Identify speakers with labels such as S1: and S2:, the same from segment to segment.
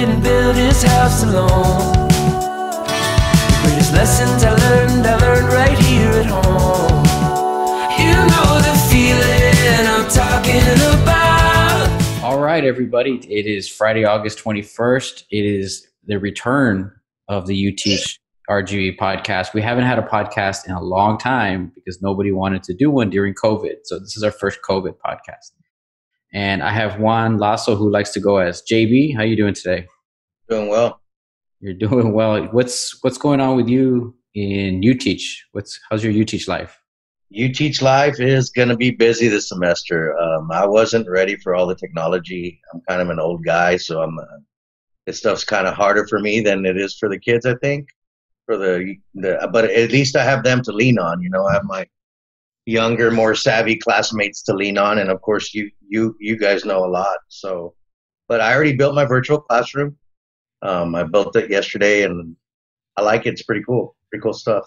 S1: didn't build his house alone. The greatest lessons I learned, I learned right here at home. You know the feeling I'm talking about.
S2: All right, everybody. It is Friday, August 21st. It is the return of the UTeach RGV podcast. We haven't had a podcast in a long time because nobody wanted to do one during COVID. So this is our first COVID podcast. And I have Juan Lazo who likes to go as JB. How you doing today?
S3: Doing well.
S2: You're doing well. What's what's going on with you in UTeach? What's how's your UTeach life?
S3: UTeach Life is going to be busy this semester. Um, I wasn't ready for all the technology. I'm kind of an old guy, so I'm. Uh, this stuff's kind of harder for me than it is for the kids. I think for the, the but at least I have them to lean on. You know, I have my younger, more savvy classmates to lean on, and of course, you you you guys know a lot. So, but I already built my virtual classroom. Um, I built it yesterday, and I like it. It's pretty cool. Pretty cool stuff.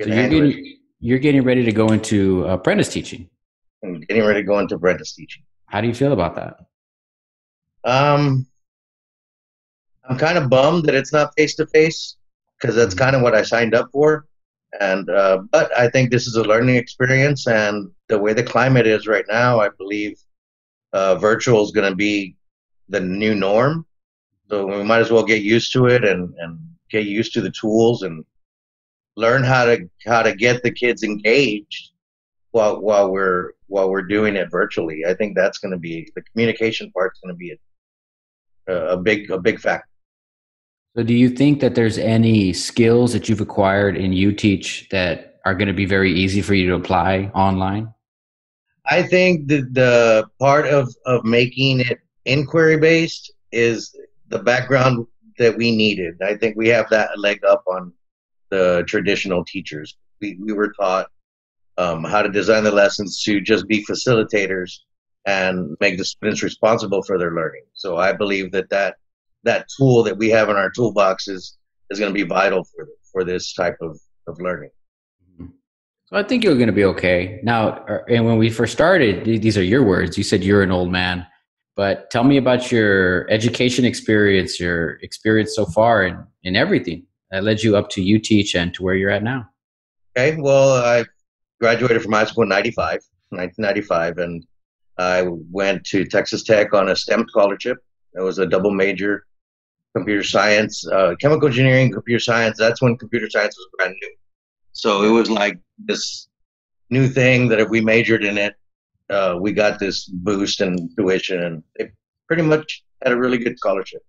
S2: So you're getting, you're getting ready to go into apprentice teaching.
S3: I'm getting ready to go into apprentice teaching.
S2: How do you feel about that?
S3: Um, I'm kind of bummed that it's not face to face because that's kind of what I signed up for. And uh, but I think this is a learning experience, and the way the climate is right now, I believe uh, virtual is going to be the new norm. So we might as well get used to it and, and get used to the tools and learn how to how to get the kids engaged while while we're while we're doing it virtually. I think that's going to be the communication part's going to be a, a big a big factor.
S2: So, do you think that there's any skills that you've acquired in UTeach that are going to be very easy for you to apply online?
S3: I think that the part of, of making it inquiry based is the background that we needed. I think we have that leg up on the traditional teachers. We, we were taught um, how to design the lessons to just be facilitators and make the students responsible for their learning. So I believe that that that tool that we have in our toolbox is is going to be vital for for this type of of learning.
S2: So I think you're going to be okay. Now, uh, and when we first started, these are your words. You said you're an old man, but tell me about your education experience, your experience so far, and in everything that led you up to UTeach and to where you're at now.
S3: Okay, well, I graduated from high school in '95, 1995, and I went to Texas Tech on a STEM scholarship. It was a double major computer science, uh, chemical engineering, computer science. That's when computer science was brand new. So it was like this new thing that if we majored in it, uh, we got this boost in tuition, and it pretty much had a really good scholarship.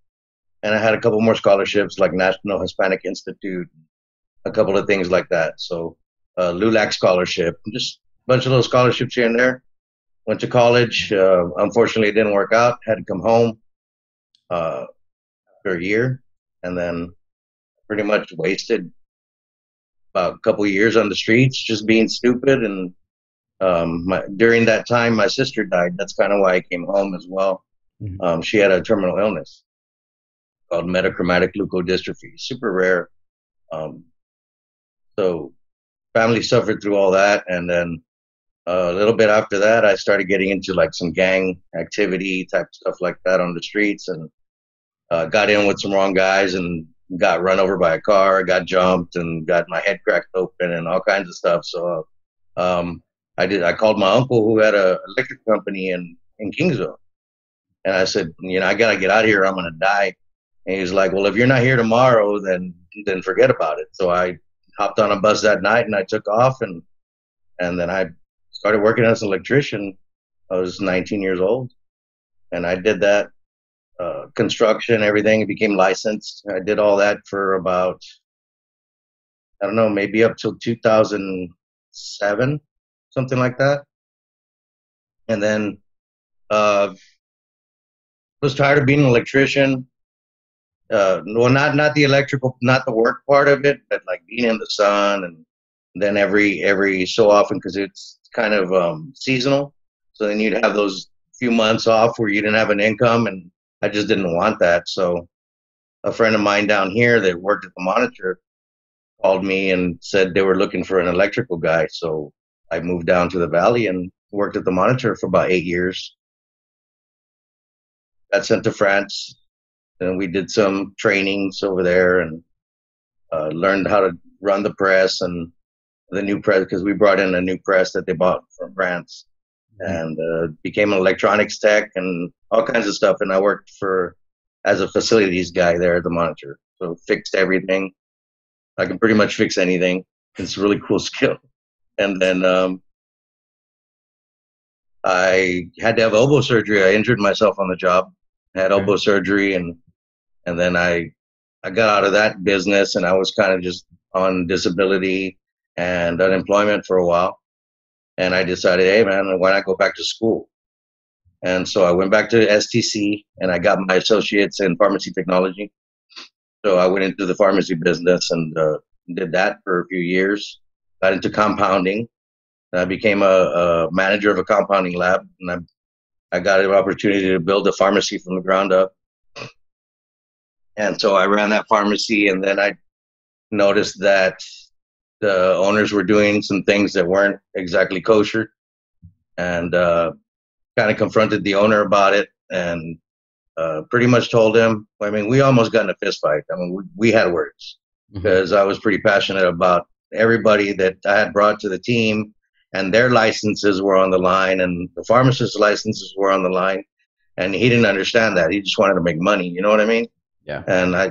S3: And I had a couple more scholarships like National Hispanic Institute, a couple of things like that. So uh, LULAC scholarship, just a bunch of little scholarships here and there. Went to college. Uh, unfortunately, it didn't work out. Had to come home. Uh, after a year, and then pretty much wasted about a couple years on the streets just being stupid. And um, my, during that time, my sister died. That's kind of why I came home as well. Mm-hmm. Um, she had a terminal illness called metachromatic leukodystrophy, super rare. Um, so family suffered through all that, and then uh, a little bit after that, I started getting into like some gang activity type stuff like that on the streets, and uh, got in with some wrong guys and got run over by a car, got jumped, and got my head cracked open and all kinds of stuff. So um, I did. I called my uncle who had a electric company in in Kingsville, and I said, you know, I gotta get out of here. I'm gonna die. And he's like, well, if you're not here tomorrow, then then forget about it. So I hopped on a bus that night and I took off and and then I started working as an electrician. I was 19 years old, and I did that uh, construction, everything. It became licensed. I did all that for about, I don't know, maybe up till 2007, something like that. And then uh, was tired of being an electrician. Uh, well, not not the electrical, not the work part of it, but like being in the sun, and then every every so often because it's kind of um, seasonal. So then you'd have those few months off where you didn't have an income, and I just didn't want that. So a friend of mine down here that worked at the monitor called me and said they were looking for an electrical guy. So I moved down to the valley and worked at the Monitor for about eight years. Got sent to France, and we did some trainings over there and uh, learned how to run the press and the new press because we brought in a new press that they bought from France. And uh, became an electronics tech and all kinds of stuff. And I worked for as a facilities guy there at the Monitor, so fixed everything. I can pretty much fix anything. It's a really cool skill. And then um, I had to have elbow surgery. I injured myself on the job. Had elbow surgery, and and then I I got out of that business, and I was kind of just on disability and unemployment for a while. And I decided, hey man, why not go back to school? And so I went back to STC, and I got my associates in pharmacy technology. So I went into the pharmacy business and uh, did that for a few years. Got into compounding, I became a, a, manager of a compounding lab, and I, I got an opportunity to build a pharmacy from the ground up. And so I ran that pharmacy, and then I noticed that the owners were doing some things that weren't exactly kosher, and uh, kind of confronted the owner about it, and uh, pretty much told him. I mean, we almost got in a fist fight. I mean, we, we had words because mm-hmm. I was pretty passionate about everybody that I had brought to the team and their licenses were on the line and the pharmacist's licenses were on the line and he didn't understand that he just wanted to make money you know what i mean
S2: yeah
S3: and i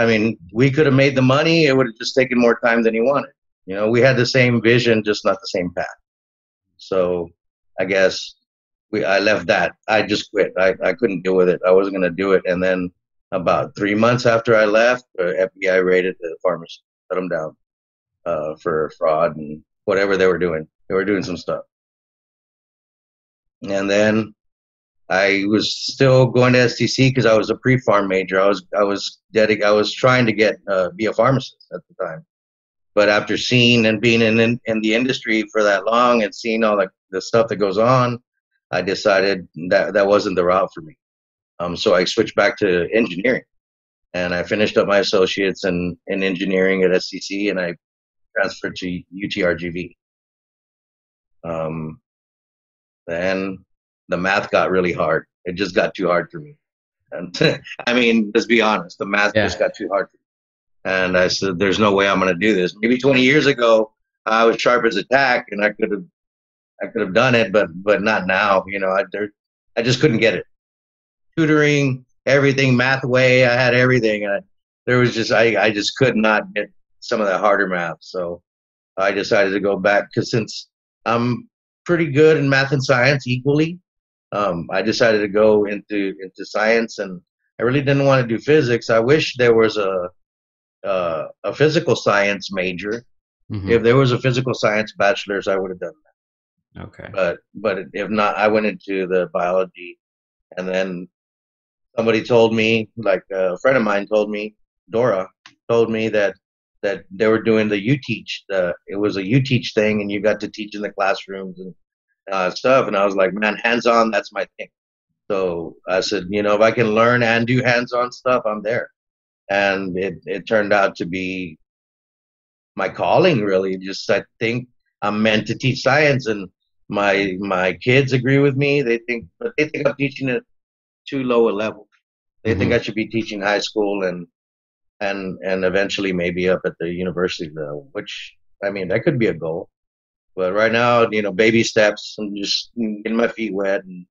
S3: i mean we could have made the money it would have just taken more time than he wanted. You know we had the same vision just not the same path. So i guess we i left that. I just quit. I, I couldn't deal with it. I wasn't going to do it. And then about three months after i left the fbi raided the pharmacy shut them down uh, for fraud and whatever they were doing. They were doing some stuff. And then I was still going to STC because I was a pre-pharm major. I was I was dedic- I was trying to get uh, be a pharmacist at the time. But after seeing and being in, in, in the industry for that long and seeing all the, the stuff that goes on, I decided that that wasn't the route for me. Um, so I switched back to engineering, and I finished up my associates in in engineering at STC, and I transferred to UTRGV. Um, then the math got really hard. It just got too hard for me. And I mean, let's be honest, the math yeah. just got too hard for me. And I said, "There's no way I'm going to do this." Maybe 20 years ago, I was sharp as a tack, and I could have, I could have done it, but but not now. You know, I there, I just couldn't get it. Tutoring, everything, Mathway, I had everything. I, there was just I I just could not get some of that harder math. So I decided to go back because since I'm pretty good in math and science equally, um, I decided to go into into science, and I really didn't want to do physics. I wish there was a uh, a physical science major. Mm-hmm. If there was a physical science bachelor's, I would have done that.
S2: Okay.
S3: But but if not, I went into the biology, and then somebody told me, like a friend of mine told me, Dora told me that that they were doing the UTeach the it was a UTeach thing and you got to teach in the classrooms and uh, stuff and i was like man hands on that's my thing. So i said you know if i can learn and do hands on stuff i'm there. And it, it turned out to be my calling really. Just i think i'm meant to teach science and my my kids agree with me. They think but they think i'm teaching at too low a level. They mm-hmm. think i should be teaching high school and and and eventually maybe up at the university level, which I mean that could be a goal. But right now, you know, baby steps. I'm just getting my feet wet, and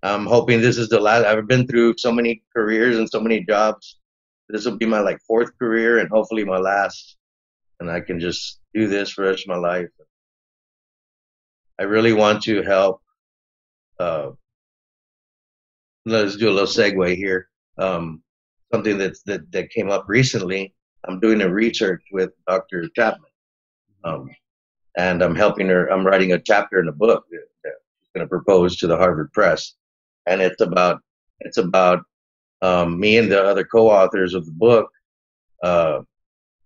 S3: I'm hoping this is the last. I've been through so many careers and so many jobs. This will be my like fourth career, and hopefully my last. And I can just do this for the rest of my life. I really want to help. Uh, let's do a little segue here. Um, something that's, that, that came up recently. I'm doing a research with Dr. Chapman. Um, and I'm helping her. I'm writing a chapter in a book that, she's going to propose to the Harvard Press, and it's about it's about um, me and the other co-authors of the book. Uh,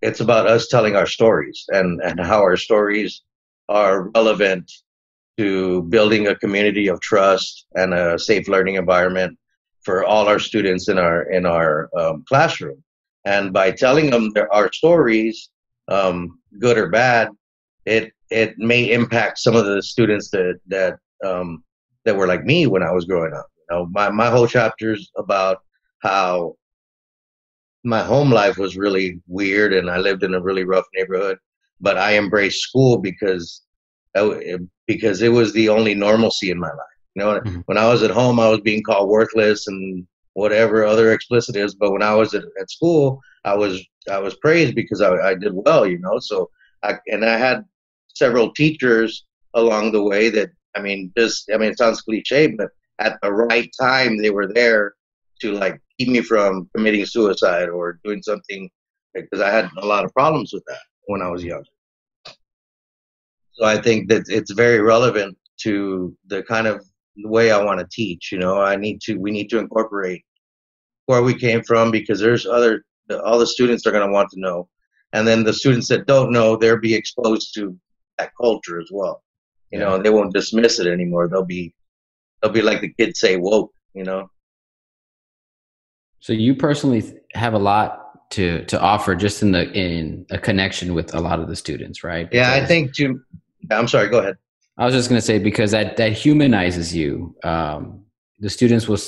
S3: it's about us telling our stories and and how our stories are relevant to building a community of trust and a safe learning environment for all our students in our in our um, classroom. And by telling them our stories, um, good or bad, it it may impact some of the students that that um, that were like me when I was growing up. You know, my my whole chapter's about how my home life was really weird and I lived in a really rough neighborhood, but I embraced school because because it was the only normalcy in my life. You know, mm-hmm. when I was at home, I was being called worthless and whatever other explicit is. But when I was at, at school, I was I was praised because I, I did well. You know, so I and I had several teachers along the way that I mean, just I mean, it sounds cliche, but at the right time they were there to like keep me from committing suicide or doing something because I had a lot of problems with that when I was young. So I think that it's very relevant to the kind of way I want to teach. You know, I need to we need to incorporate where we came from because there's other all the students are going to want to know, and then the students that don't know they'll be exposed to that culture as well. You yeah. know, they won't dismiss it anymore. They'll be they'll be like the kids say woke. You know.
S2: So you personally have a lot to to offer just in the in a connection with a lot of the students, right?
S3: Because yeah, I think. I'm sorry. Go ahead.
S2: I was just going to say because that that humanizes you. Um, the students will.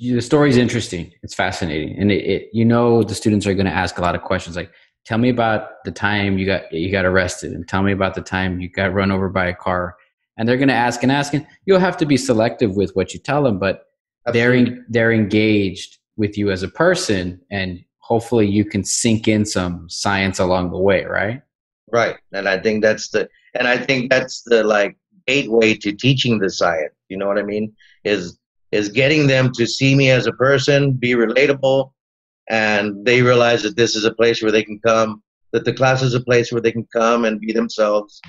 S2: The story is interesting. It's fascinating, and it, it you know the students are going to ask a lot of questions like, "Tell me about the time you got you got arrested, and tell me about the time you got run over by a car." And they're going to ask and ask, and you'll have to be selective with what you tell them, but Absolutely. they're they're engaged with you as a person and hopefully you can sink in some science along the way right
S3: right and i think that's the and i think that's the like gateway to teaching the science you know what i mean is is getting them to see me as a person be relatable and they realize that this is a place where they can come that the class is a place where they can come and be themselves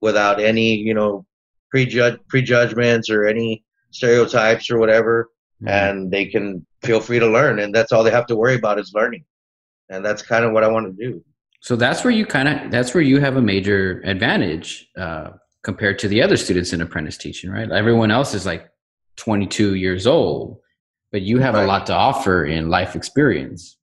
S3: without any you know prejudge prejudgments or any stereotypes or whatever. Mm-hmm. and they can feel free to learn. And that's all they have to worry about is learning. And that's kind of what i want to do.
S2: So that's where you kind of that's where you have a major advantage uh, compared to the other students in apprentice teaching right? Everyone else is like 22 years old but you have right. a lot to offer in life experience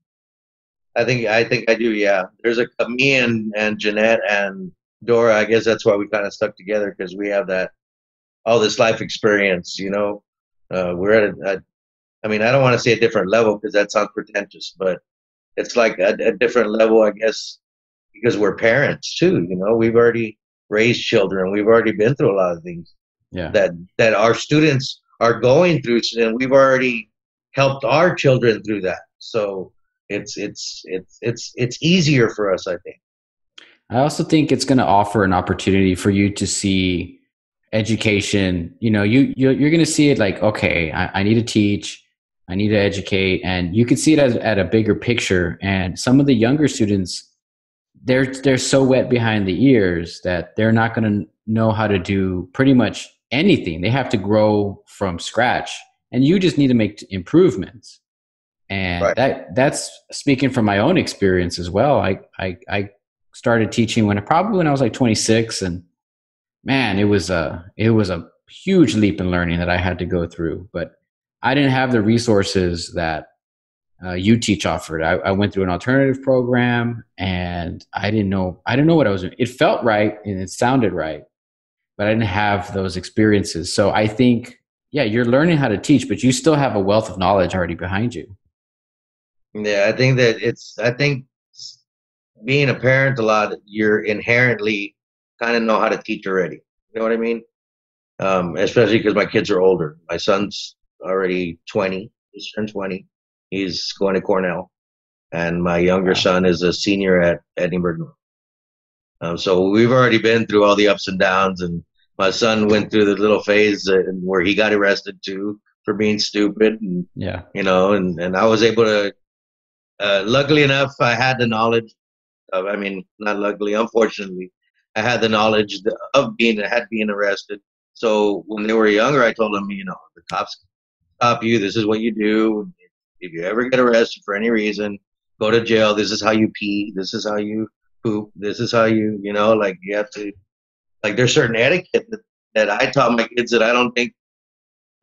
S3: i think i think i do yeah there's a me and and jeanette and dora i guess that's why we kind of stuck together because we have that all this life experience you know uh, we're at a, a, I mean, I don't want to say a different level because that sounds pretentious, but it's like a, a different level, I guess, because we're parents too. You know, we've already raised children. We've already been through a lot of things yeah. that that our students are going through, and we've already helped our children through that. So it's it's it's it's it's easier for us, I think.
S2: I also think it's going to offer an opportunity for you to see education you know you you're, you're going to see it like okay I, I, need to teach i need to educate and you can see it at a bigger picture and some of the younger students they're they're so wet behind the ears that they're not going to know how to do pretty much anything they have to grow from scratch and you just need to make improvements and right. that that's speaking from my own experience as well i i, I started teaching when probably when i was like 26 and man, it was a it was a huge leap in learning that I had to go through. But I didn't have the resources that uh, teach offered. I, I, went through an alternative program, and I didn't know I didn't know what I was doing. It felt right and it sounded right, but I didn't have those experiences. So I think, yeah, you're learning how to teach, but you still have a wealth of knowledge already behind you.
S3: Yeah, I think that it's. I think being a parent a lot, you're inherently kind of know how to teach already. You know what I mean? Um, especially because my kids are older. My son's already 20. He's turned 20. He's going to Cornell. And my younger wow. son is a senior at Edinburg. Um, so we've already been through all the ups and downs. And my son went through the little phase where he got arrested too for being stupid. And,
S2: yeah.
S3: You know, and, and I was able to, uh, luckily enough, I had the knowledge of, I mean, not luckily, unfortunately, I had the knowledge of being had been arrested. So when they were younger, I told them, you know, the cops stop you. This is what you do. If you ever get arrested for any reason, go to jail. This is how you pee. This is how you poop. This is how you, you know, like you have to, like there's certain etiquette that, that I taught my kids that I don't think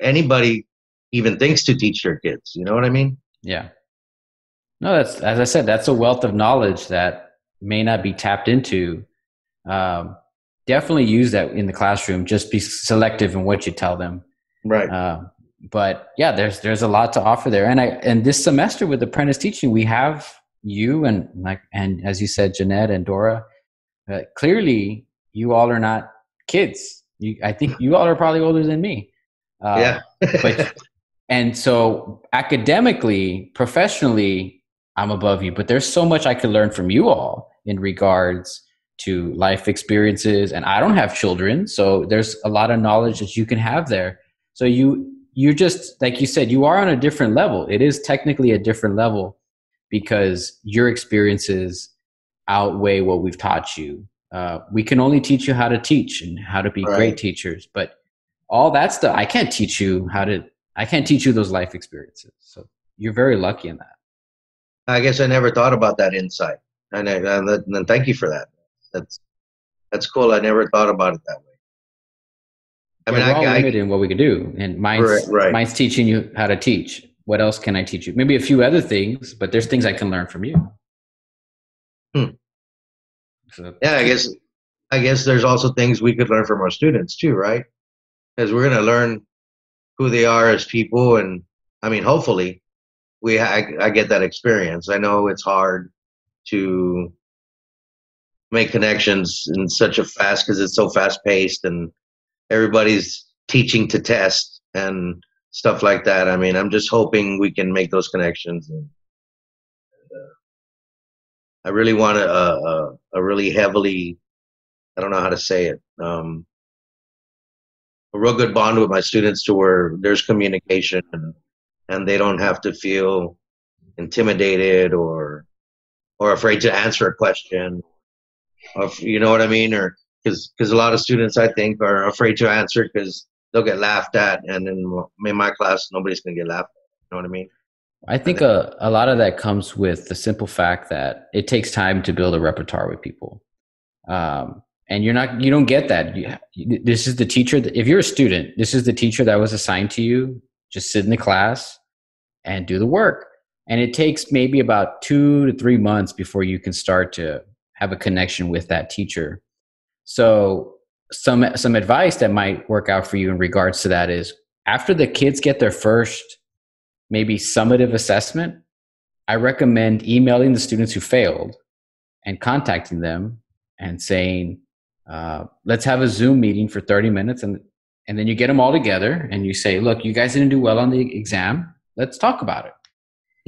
S3: anybody even thinks to teach their kids. You know what I mean?
S2: Yeah. No, that's as I said, that's a wealth of knowledge that may not be tapped into um, definitely use that in the classroom. Just be selective in what you tell them.
S3: Right.
S2: Uh, but yeah, there's there's a lot to offer there. And I and this semester with apprentice teaching, we have you and like and as you said, Jeanette and Dora. Uh, clearly, you all are not kids. You, I think you all are probably older than me.
S3: Uh, yeah.
S2: but and so academically, professionally, I'm above you. But there's so much I could learn from you all in regards to life experiences. And I don't have children, so there's a lot of knowledge that you can have there. So you you're just like you said, you are on a different level. It is technically a different level because your experiences outweigh what we've taught you. Uh, we can only teach you how to teach and how to be right. great teachers, but all that stuff I can't teach you how to. I can't teach you those life experiences. So you're very lucky in that.
S3: I guess I never thought about that insight, and, I, and, thank you for that. That's that's cool. I never thought about it that way.
S2: I mean, we're all I, limited I, in what we can do, and mine's right, right. mine's teaching you how to teach. What else can I teach you? Maybe a few other things, but there's things I can learn from you.
S3: Hmm. So, yeah, I guess I guess there's also things we could learn from our students too, right? Because we're going to learn who they are as people, and I mean, hopefully, we I, I get that experience. I know it's hard to make connections in such a fast because it's so fast paced and everybody's teaching to test and stuff like that. I mean, I'm just hoping we can make those connections. And, I really want a, a, a, really heavily, I don't know how to say it, um, a real good bond with my students to where there's communication and, and they don't have to feel intimidated or or afraid to answer a question. Or, you know what I mean? Or because because a lot of students I think are afraid to answer because they'll get laughed at, and in, in my class nobody's gonna get laughed. At, you know what I mean?
S2: I think a, a lot of that comes with the simple fact that it takes time to build a repertoire with people. Um, and you're not, you don't get that. You, this is the teacher. That, if you're a student, this is the teacher that was assigned to you. Just sit in the class and do the work. And it takes maybe about two to three months before you can start to have a connection with that teacher. So some some advice that might work out for you in regards to that is after the kids get their first maybe summative assessment, I recommend emailing the students who failed and contacting them and saying, uh, let's have a Zoom meeting for 30 minutes and and then you get them all together and you say, look, you guys didn't do well on the exam. Let's talk about it.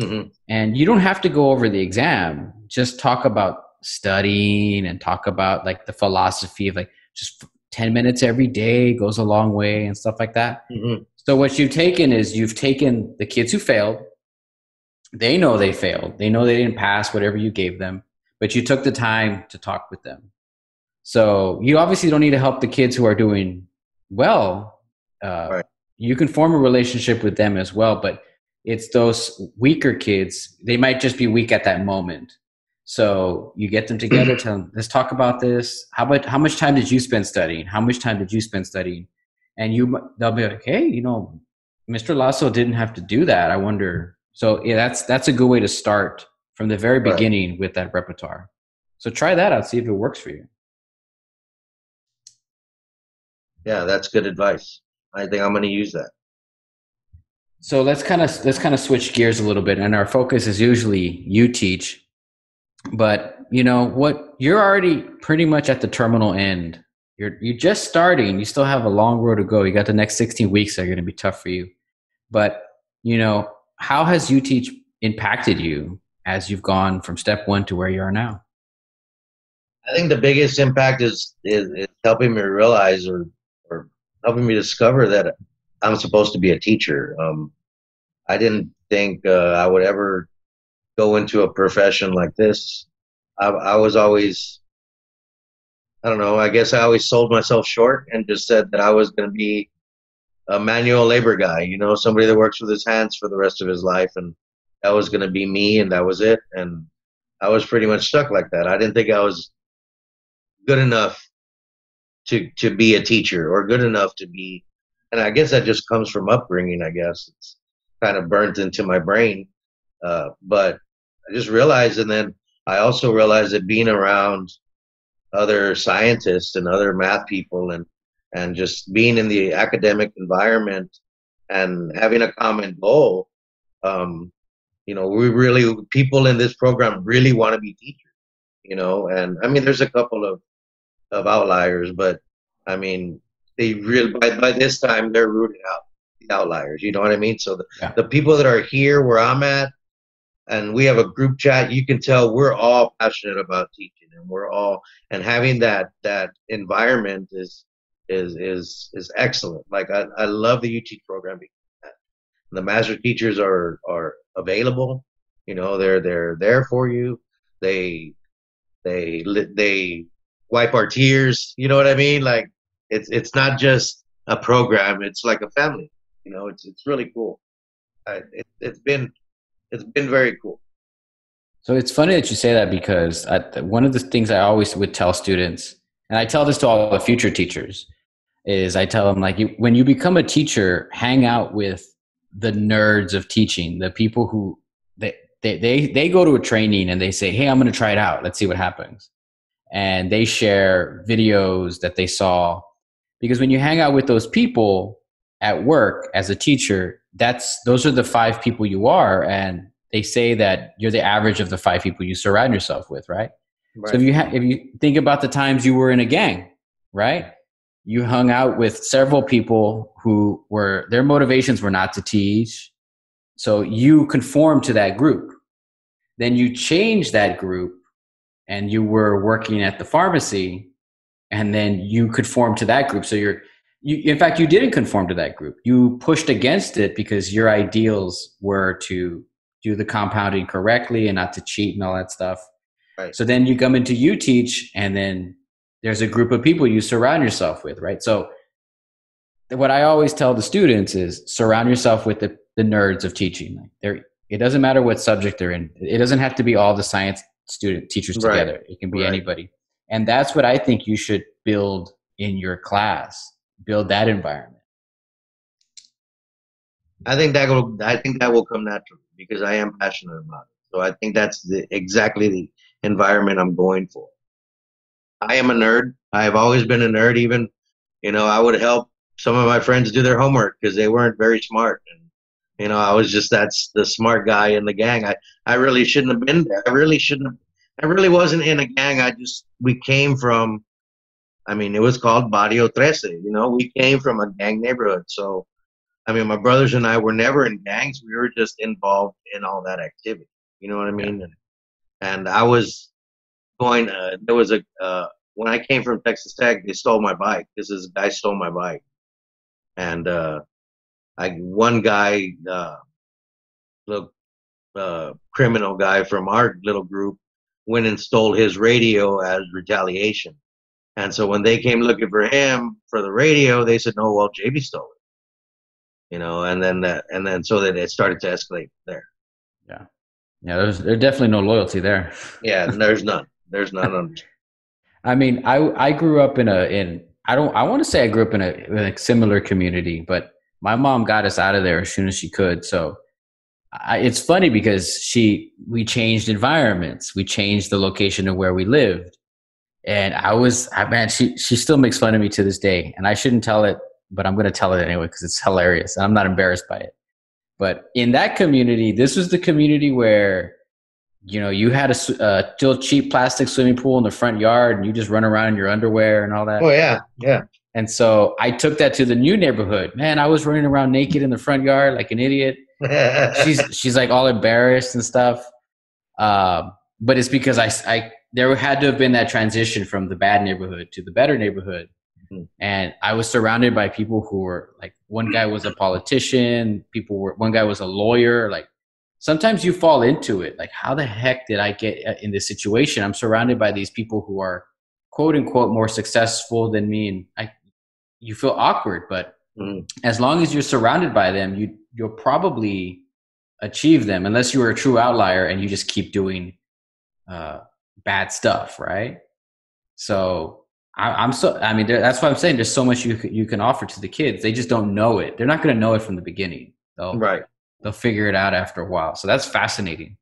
S2: Mm-hmm. And you don't have to go over the exam. Just talk about studying and talk about like the philosophy of like just 10 minutes every day goes a long way and stuff like that. Mm-hmm. So what you've taken is you've taken the kids who failed. They know they failed. They know they didn't pass whatever you gave them, but you took the time to talk with them. So you obviously don't need to help the kids who are doing well. Uh, right. You can form a relationship with them as well, but it's those weaker kids. They might just be weak at that moment. So you get them together, tell them, let's talk about this. How about how much time did you spend studying? How much time did you spend studying? And you they'll be like, hey, you know, Mr. Lazo didn't have to do that. I wonder. So yeah, that's that's a good way to start from the very beginning right. with that repertoire. So try that out, see if it works for you.
S3: Yeah, that's good advice. I think I'm going to use that.
S2: So let's kind of let's kind of switch gears a little bit, and our focus is usually UTeach but you know what? You're already pretty much at the terminal end. You're you're just starting. You still have a long road to go. You got the next 16 weeks that are going to be tough for you. But you know, how has UTeach impacted you as you've gone from step one to where you are now?
S3: I think the biggest impact is is, is helping me realize or or helping me discover that I'm supposed to be a teacher. Um, I didn't think uh, I would ever go into a profession like this. I, I was always, I don't know, I guess I always sold myself short and just said that I was going to be a manual labor guy, you know, somebody that works with his hands for the rest of his life. And that was going to be me and that was it. And I was pretty much stuck like that. I didn't think I was good enough to, to be a teacher or good enough to be, and I guess that just comes from upbringing, I guess. It's kind of burnt into my brain uh, but I just realized, and then I also realized that being around other scientists and other math people and and just being in the academic environment and having a common goal um, you know we really people in this program really want to be teachers you know? And i mean there's a couple of of outliers but i mean they really by, by this time they're rooting out the outliers you know what i mean? So the,
S2: Yeah.
S3: the people that are here where i'm at and we have a group chat you can tell we're all passionate about teaching and we're all and having that that environment is is is is excellent. Like i, I love the ut program the master teachers are are available. You know they're they're there for you. They they they wipe our tears. You know what i mean? Like it's it's not just a program. It's like a family. You know it's it's really cool. I, it, it's been it's been very cool
S2: So it's funny that you say that because I, one of the things I always would tell students, and I tell this to all the future teachers, is I tell them like when you become a teacher, hang out with the nerds of teaching, the people who they they they, they go to a training and they say, "Hey, I'm going to try it out. Let's see what happens," and they share videos that they saw. Because when you hang out with those people at work as a teacher, that's those are the five people you are, and they say that you're the average of the five people you surround yourself with, right? So if you ha- if you think about the times you were in a gang, right? You hung out with several people who were their motivations were not to teach, so you conformed to that group. Then you changed that group, and you were working at the pharmacy, and then you conformed to that group. So you're you, in fact, you didn't conform to that group. You pushed against it because your ideals were to do the compounding correctly and not to cheat and all that stuff.
S3: Right.
S2: So then you come into UTeach, and then there's a group of people you surround yourself with, right? So what I always tell the students is surround yourself with the, the nerds of teaching. Like they're, it doesn't matter what subject they're in. It doesn't have to be all the science student teachers
S3: Right.
S2: together. It can be
S3: Right.
S2: anybody. And that's what I think you should build in your class. Build that environment.
S3: I think that will I think that will come naturally because I am passionate about it. So I think that's the exactly the environment I'm going for. I am a nerd. I've always been a nerd. Even you know I would help some of my friends do their homework because they weren't very smart. And you know I was just that's the smart guy in the gang. I I really shouldn't have been there. I really shouldn't. Have, I really wasn't in a gang. I just we came from. I mean, it was called Barrio Trece. You know, we came from a gang neighborhood, so. I mean, my brothers and I were never in gangs. We were just involved in all that activity. You know what I mean? And, and I was going. Uh, there was a uh, when I came from Texas Tech, they stole my bike. This is guy stole my bike, and uh, I one guy, uh, little uh, criminal guy from our little group, went and stole his radio as retaliation. And so when they came looking for him for the radio, they said, "No, well, JB stole it." You know, and then that, and then so that it started to escalate there.
S2: Yeah, yeah. there's, there's definitely no loyalty there.
S3: Yeah, there's none. There's none. On,
S2: I mean, I I grew up in a in I don't I want to say I grew up in a, in a similar community, but my mom got us out of there as soon as she could. So I, it's funny because she we changed environments, we changed the location of where we lived, and I was I man she she still makes fun of me to this day, and I shouldn't tell it, but I'm going to tell it anyway because it's hilarious, and I'm not embarrassed by it. But in that community, this was the community where you know, you had a uh, still cheap plastic swimming pool in the front yard, and you just run around in your underwear and all that.
S3: oh yeah, yeah.
S2: And so I took that to the new neighborhood. Man, I was running around naked in the front yard like an idiot. She's she's like all embarrassed and stuff. Um, but it's because I, I there had to have been that transition from the bad neighborhood to the better neighborhood. And I was surrounded by people who were like one guy was a politician, people were one guy was a lawyer. Like sometimes you fall into it. Like how the heck did I get uh, in this situation? I'm surrounded by these people who are quote unquote more successful than me, and I you feel awkward, but
S3: Mhm.
S2: as long as you're surrounded by them, you you'll probably achieve them unless you are a true outlier and you just keep doing uh, bad stuff, right? So I, I'm so I mean that's why I'm saying there's so much you you can offer to the kids. They just don't know it. They're not going to know it from the beginning. They'll
S3: right.
S2: they'll figure it out after a while. So that's fascinating.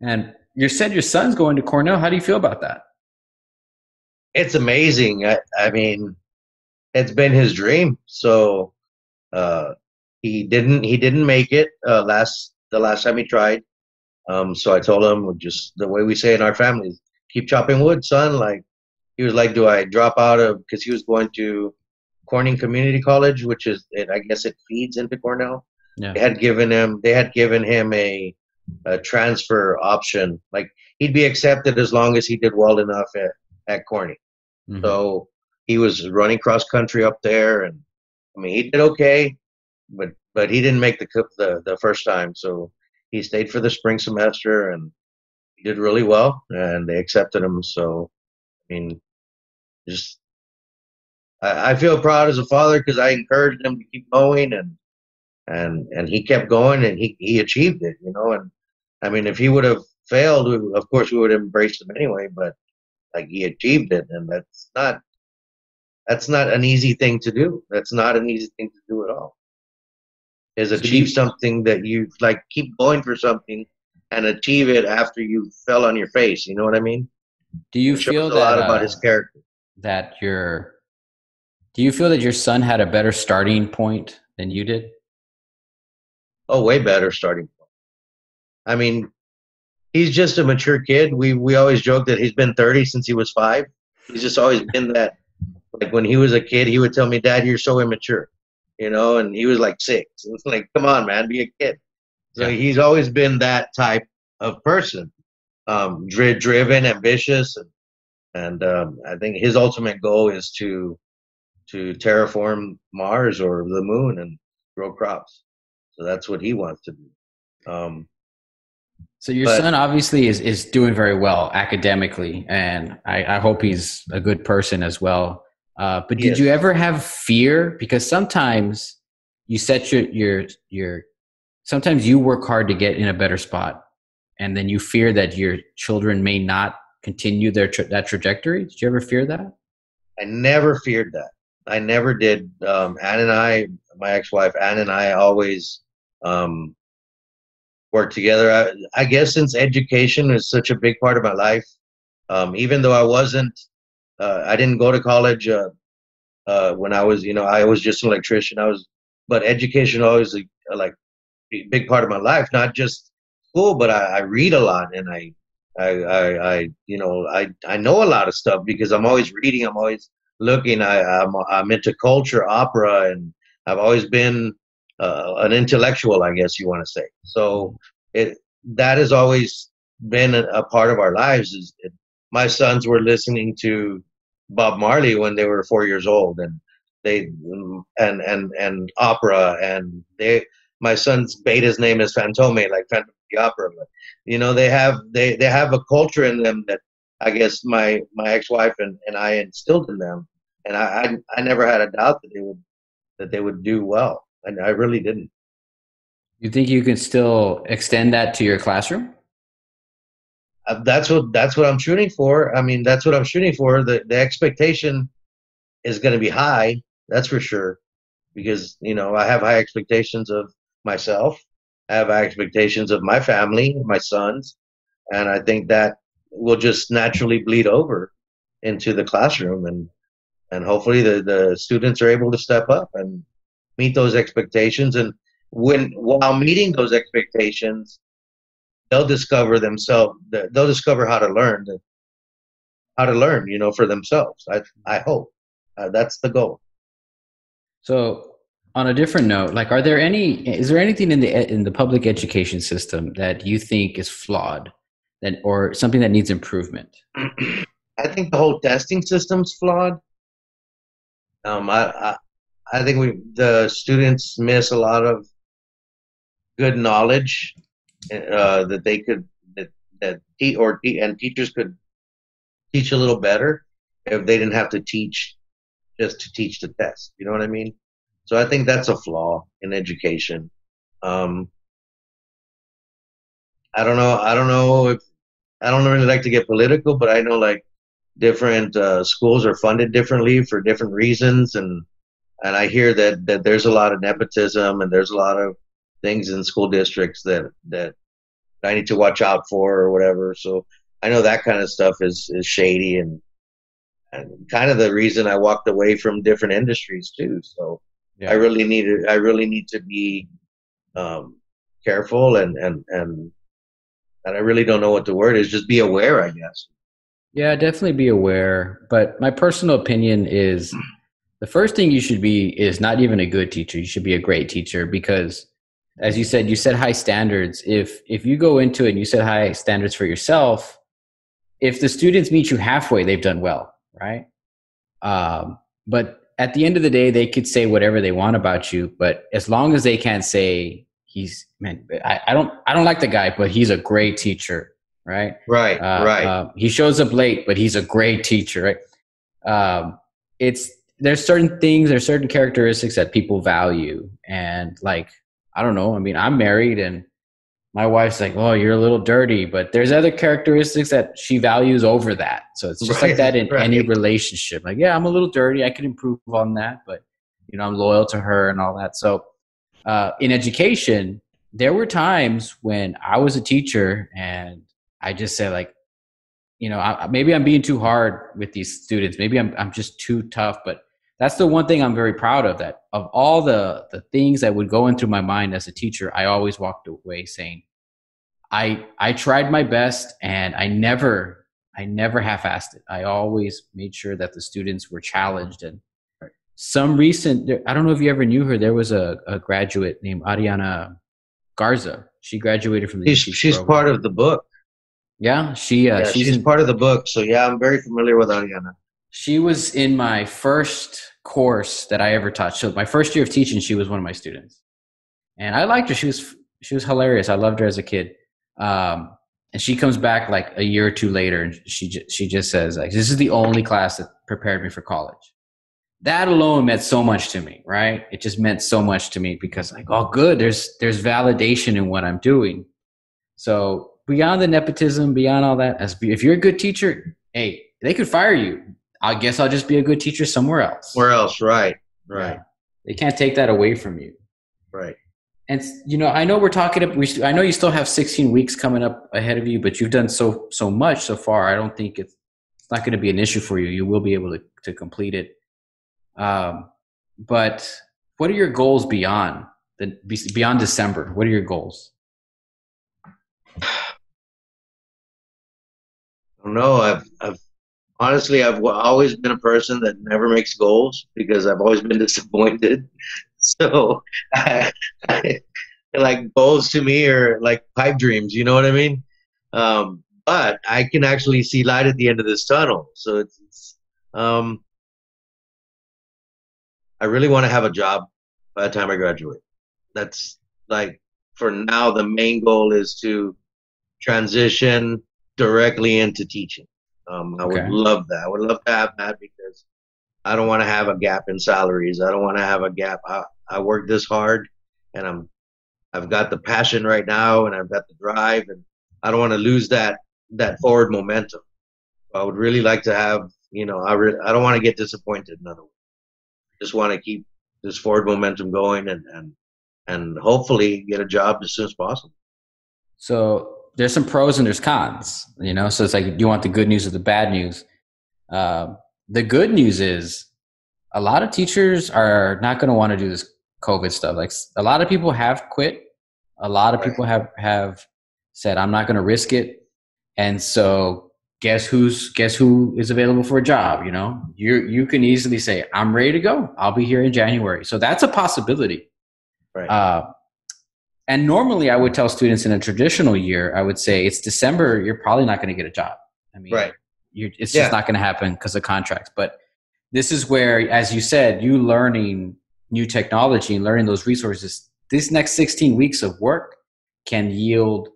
S2: And you said your son's going to Cornell. How do you feel about that?
S3: it's amazing. I, I mean, it's been his dream. So uh, he didn't he didn't make it uh, last the last time he tried. Um, so I told him just the way we say in our family, keep chopping wood, son. Like he was like, do I drop out of because he was going to Corning Community College, which is it, I guess it feeds into Cornell.
S2: Yeah.
S3: They had given him they had given him a, a transfer option. Like he'd be accepted as long as he did well enough at, at Corning.
S2: Mhm.
S3: So he was running cross country up there, and I mean he did okay, but but he didn't make the the the first time. So he stayed for the spring semester, and he did really well, and they accepted him. So I mean, just I, I feel proud as a father because I encouraged him to keep going, and and and he kept going, and he he achieved it. You know, and I mean if he would have failed, we- of course we would have embraced him anyway, but like he achieved it and that's not that's not an easy thing to do that's not an easy thing to do at all is achieve something that you like keep going for something and achieve it after you fell on your face you know what i mean
S2: Do you feel
S3: a
S2: that
S3: lot about
S2: uh,
S3: his character.
S2: that your do you feel that your son had a better starting point than you did?
S3: oh way better starting point. I mean he's just a mature kid. We we always joke that he's been 30 since he was five. He's just always been that like when he was a kid he would tell me dad you're so immature you know and he was like six. It's like come on man be a kid. So
S2: Yeah.
S3: he's always been that type of person um dri- driven ambitious and and um, i think his ultimate goal is to to terraform mars or the moon and grow crops so that's what he wants to do um
S2: So your
S3: But-
S2: son obviously is, is doing very well academically, and I, I hope he's a good person as well. Uh, but did you ever have fear? Because sometimes you set your your your sometimes you work hard to get in a better spot, and then you fear that your children may not continue their tra- that trajectory. Did you ever fear that?
S3: I never feared that. I never did. Um, Ann and I, my ex-wife Ann and I, always um, worked together. I, I guess since education is such a big part of my life, um, even though I wasn't, uh, I didn't go to college uh, uh, when I was, you know, I was just an electrician. I was, but education always like, like big part of my life. Not just school, but I, I read a lot and I, I, I, I, you know, I, I know a lot of stuff because I'm always reading. I'm always looking. I, I'm, I'm into culture, opera, and I've always been uh, an intellectual, I guess you want to say. So it that has always been a, a part of our lives. Is it, my sons were listening to Bob Marley when they were four years old, and they and and and opera, and they. My son's betta's name is Fantome, like Phantom of the Opera. But, you know, they have they they have a culture in them that I guess my my ex-wife and, and I instilled in them, and I, I I never had a doubt that they would that they would do well, and I really didn't.
S2: You think you can still extend that to your classroom?
S3: Uh, that's what that's what I'm shooting for. I mean, that's what I'm shooting for. The the expectation is going to be high, that's for sure, because you know I have high expectations of myself. I have expectations of my family, my sons, and I think that will just naturally bleed over into the classroom and and hopefully the, the students are able to step up and meet those expectations. And when while meeting those expectations they'll discover themselves they'll discover how to learn how to learn you know for themselves. I i hope. Uh, that's the goal.
S2: So, on a different note, like, are there any? Is there anything in the in the public education system that you think is flawed, that or something that needs improvement?
S3: I think the whole testing system's flawed. Um, I, I, I think we the students miss a lot of good knowledge uh, that they could that that or and teachers could teach a little better if they didn't have to teach just to teach the test. You know what I mean? So I think that's a flaw in education. Um, I don't know. I don't know if I don't really like to get political, but I know like different uh, schools are funded differently for different reasons, and and I hear that that there's a lot of nepotism and there's a lot of things in school districts that that I need to watch out for or whatever. So I know that kind of stuff is is shady, and and kind of the reason I walked away from different industries too. So
S2: Yeah.
S3: I really need to, I really need to be um, careful and and and and I really don't know what the word is. Just be aware, I guess.
S2: Yeah, definitely be aware. But my personal opinion is the first thing you should be is not even a good teacher. You should be a great teacher because as you said, you set high standards. If if you go into it and you set high standards for yourself, if the students meet you halfway, they've done well, right? Um, but at the end of the day, they could say whatever they want about you, but as long as they can't say he's man, I, I don't I don't like the guy, but he's a great teacher, right?
S3: Right,
S2: Uh,
S3: right.
S2: uh, he shows up late, but he's a great teacher, right? Um, it's there's certain things, there's certain characteristics that people value, and like I don't know. I mean, I'm married, and my wife's like, "Oh, you're a little dirty," but there's other characteristics that she values over that. So it's just like that in
S3: right.
S2: any relationship. Like, yeah, I'm a little dirty. I can improve on that, but you know, I'm loyal to her and all that. So uh, in education, there were times when I was a teacher and I just said like, you know, I, maybe I'm being too hard with these students. Maybe I'm I'm just too tough. But that's the one thing I'm very proud of. That of all the the things that would go into my mind as a teacher, I always walked away saying, I I tried my best and I never I never half-assed it. I always made sure that the students were challenged and some recent i don't know if you ever knew her there was a, a graduate named ariana garza she graduated from the
S3: she's she's part of the book.
S2: yeah she uh,
S3: yeah,
S2: she's,
S3: she's,
S2: in-
S3: part of the book. So yeah, I'm very familiar with Ariana.
S2: she was in my first course that i ever taught. So my first year of teaching she was one of my students. And i liked her. She was she was hilarious. I loved her as a kid. Um, and she comes back like a year or two later and she ju- she just says like this is the only class that prepared me for college. That alone meant so much to me right? It just meant so much to me because like oh good. There's there's validation in what i'm doing. So beyond the nepotism beyond all that as if you're a good teacher hey they could fire you i guess i'll just be a good teacher somewhere else.
S3: Where else? Right, right,
S2: they can't take that away from you.
S3: Right.
S2: and you know i know we're talking we st- i know you still have 16 weeks coming up ahead of you but you've done so so much so far i don't think it's it's not going to be an issue for you. You will be able to, to complete it. Um, but what are your goals beyond the beyond december? What are your goals?
S3: I don't know. I've, I've honestly, I've always been a person that never makes goals because I've always been disappointed. So, like goals to me are like pipe dreams. You know what I mean? Um, but I can actually see light at the end of this tunnel. So it's, it's um, I really want to have a job by the time I graduate. That's like for now. The main goal is to transition directly into teaching. Um, I would love that. I would love to have that because I don't want to have a gap in salaries. I don't want to have a gap. I, I work this hard, and I'm I've got the passion right now, and I've got the drive, and I don't want to lose that that forward momentum. I would really like to have, you know, I re- I don't want to get disappointed. In other words, just want to keep this forward momentum going, and and and hopefully get a job as soon as possible.
S2: so there's some pros and there's cons you know? So it's like do you want the good news or the bad news. Um, the good news is a lot of teachers are not going to want to do this covid stuff. Like a lot of people have quit. A lot of people have have said i'm not going to risk it. And so guess who's guess who is available for a job you know? You you can easily say i'm ready to go. I'll be here in january. So that's a possibility.
S3: Right.
S2: uh, and normally i would tell students in a traditional year i would say it's december you're probably not going to get a job i mean
S3: Right.
S2: you're, it's
S3: Yeah.
S2: just not going to happen because of contracts but this is where as you said you learning new technology and learning those resources these next 16 weeks of work can yield